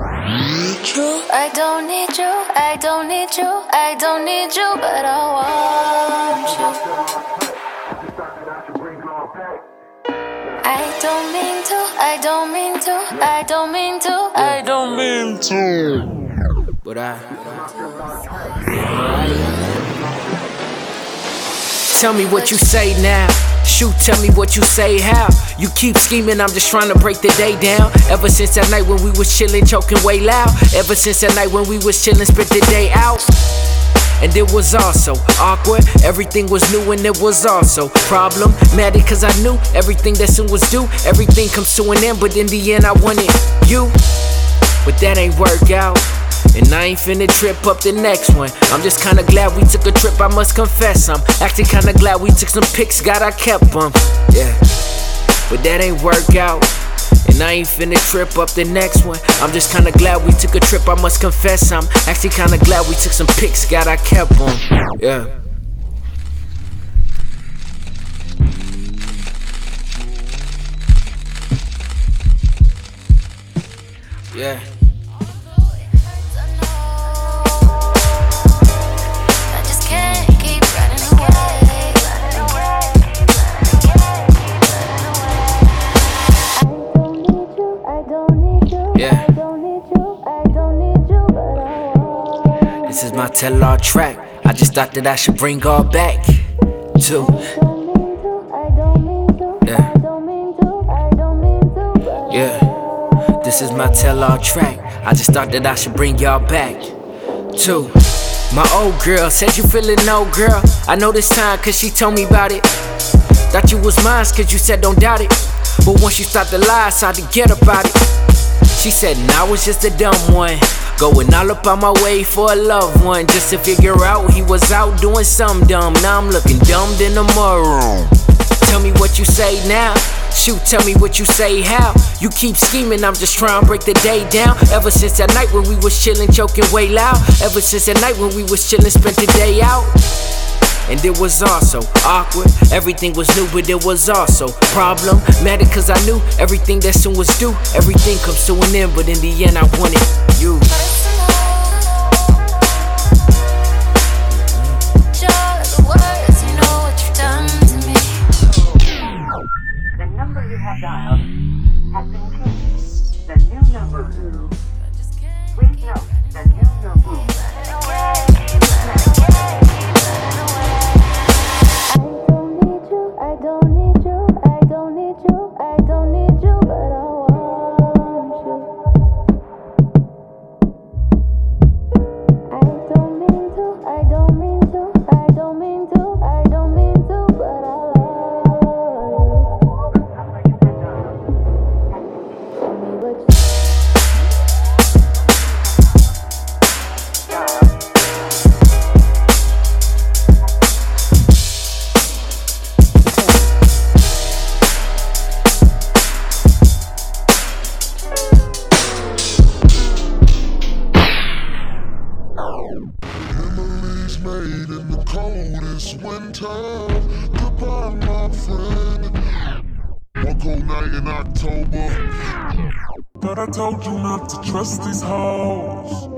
I don't need you, I don't need you, I don't need you, but I want you. I don't mean to, I don't mean to, I don't mean to, I don't mean to. But I. Tell me what you say now. Shoot, tell me what you say, how? You keep scheming, I'm just trying to break the day down. Ever since that night when we was chillin', choking way loud. Ever since that night when we was chillin', spent the day out. And it was also awkward. Everything was new and it was also problematic. Cause I knew everything that soon was due. Everything comes to an end, but in the end I wanted you. But that ain't work out. And I ain't finna trip up the next one. I'm just kinda glad we took a trip, I must confess. I'm actually kinda glad we took some pics, God, I kept them. Yeah. But that ain't work out. And I ain't finna trip up the next one. I'm just kinda glad we took a trip, I must confess. I'm actually kinda glad we took some pics, God, I kept them. Yeah. Yeah. Want This is my tell all track. I just thought that I should bring all back. Too. to, I don't mean to, Yeah. I don't mean to, I don't mean to, but Yeah. This is my tell all track. I just thought that I should bring y'all back. Too. My old girl said you feeling no girl. I know this time cause she told me about it. Thought you was mine cause you said don't doubt it. But once you start to lie, I started to get about it. She said, I was just a dumb one. Going all up on my way for a loved one. Just to figure out he was out doing some dumb. Now I'm looking dumb in the mirror. Tell me what you say now. Shoot, tell me what you say how. You keep scheming, I'm just trying to break the day down. Ever since that night when we was chillin', choking way loud. Ever since that night when we was chillin', spent the day out. And it was also awkward. Everything was new, but it was also problematic. Cause I knew everything that soon was due. Everything comes to an end, but in the end, I wanted you. Just words, the winter. Goodbye, my friend. One cold night in October. But I told you not to trust these hoes.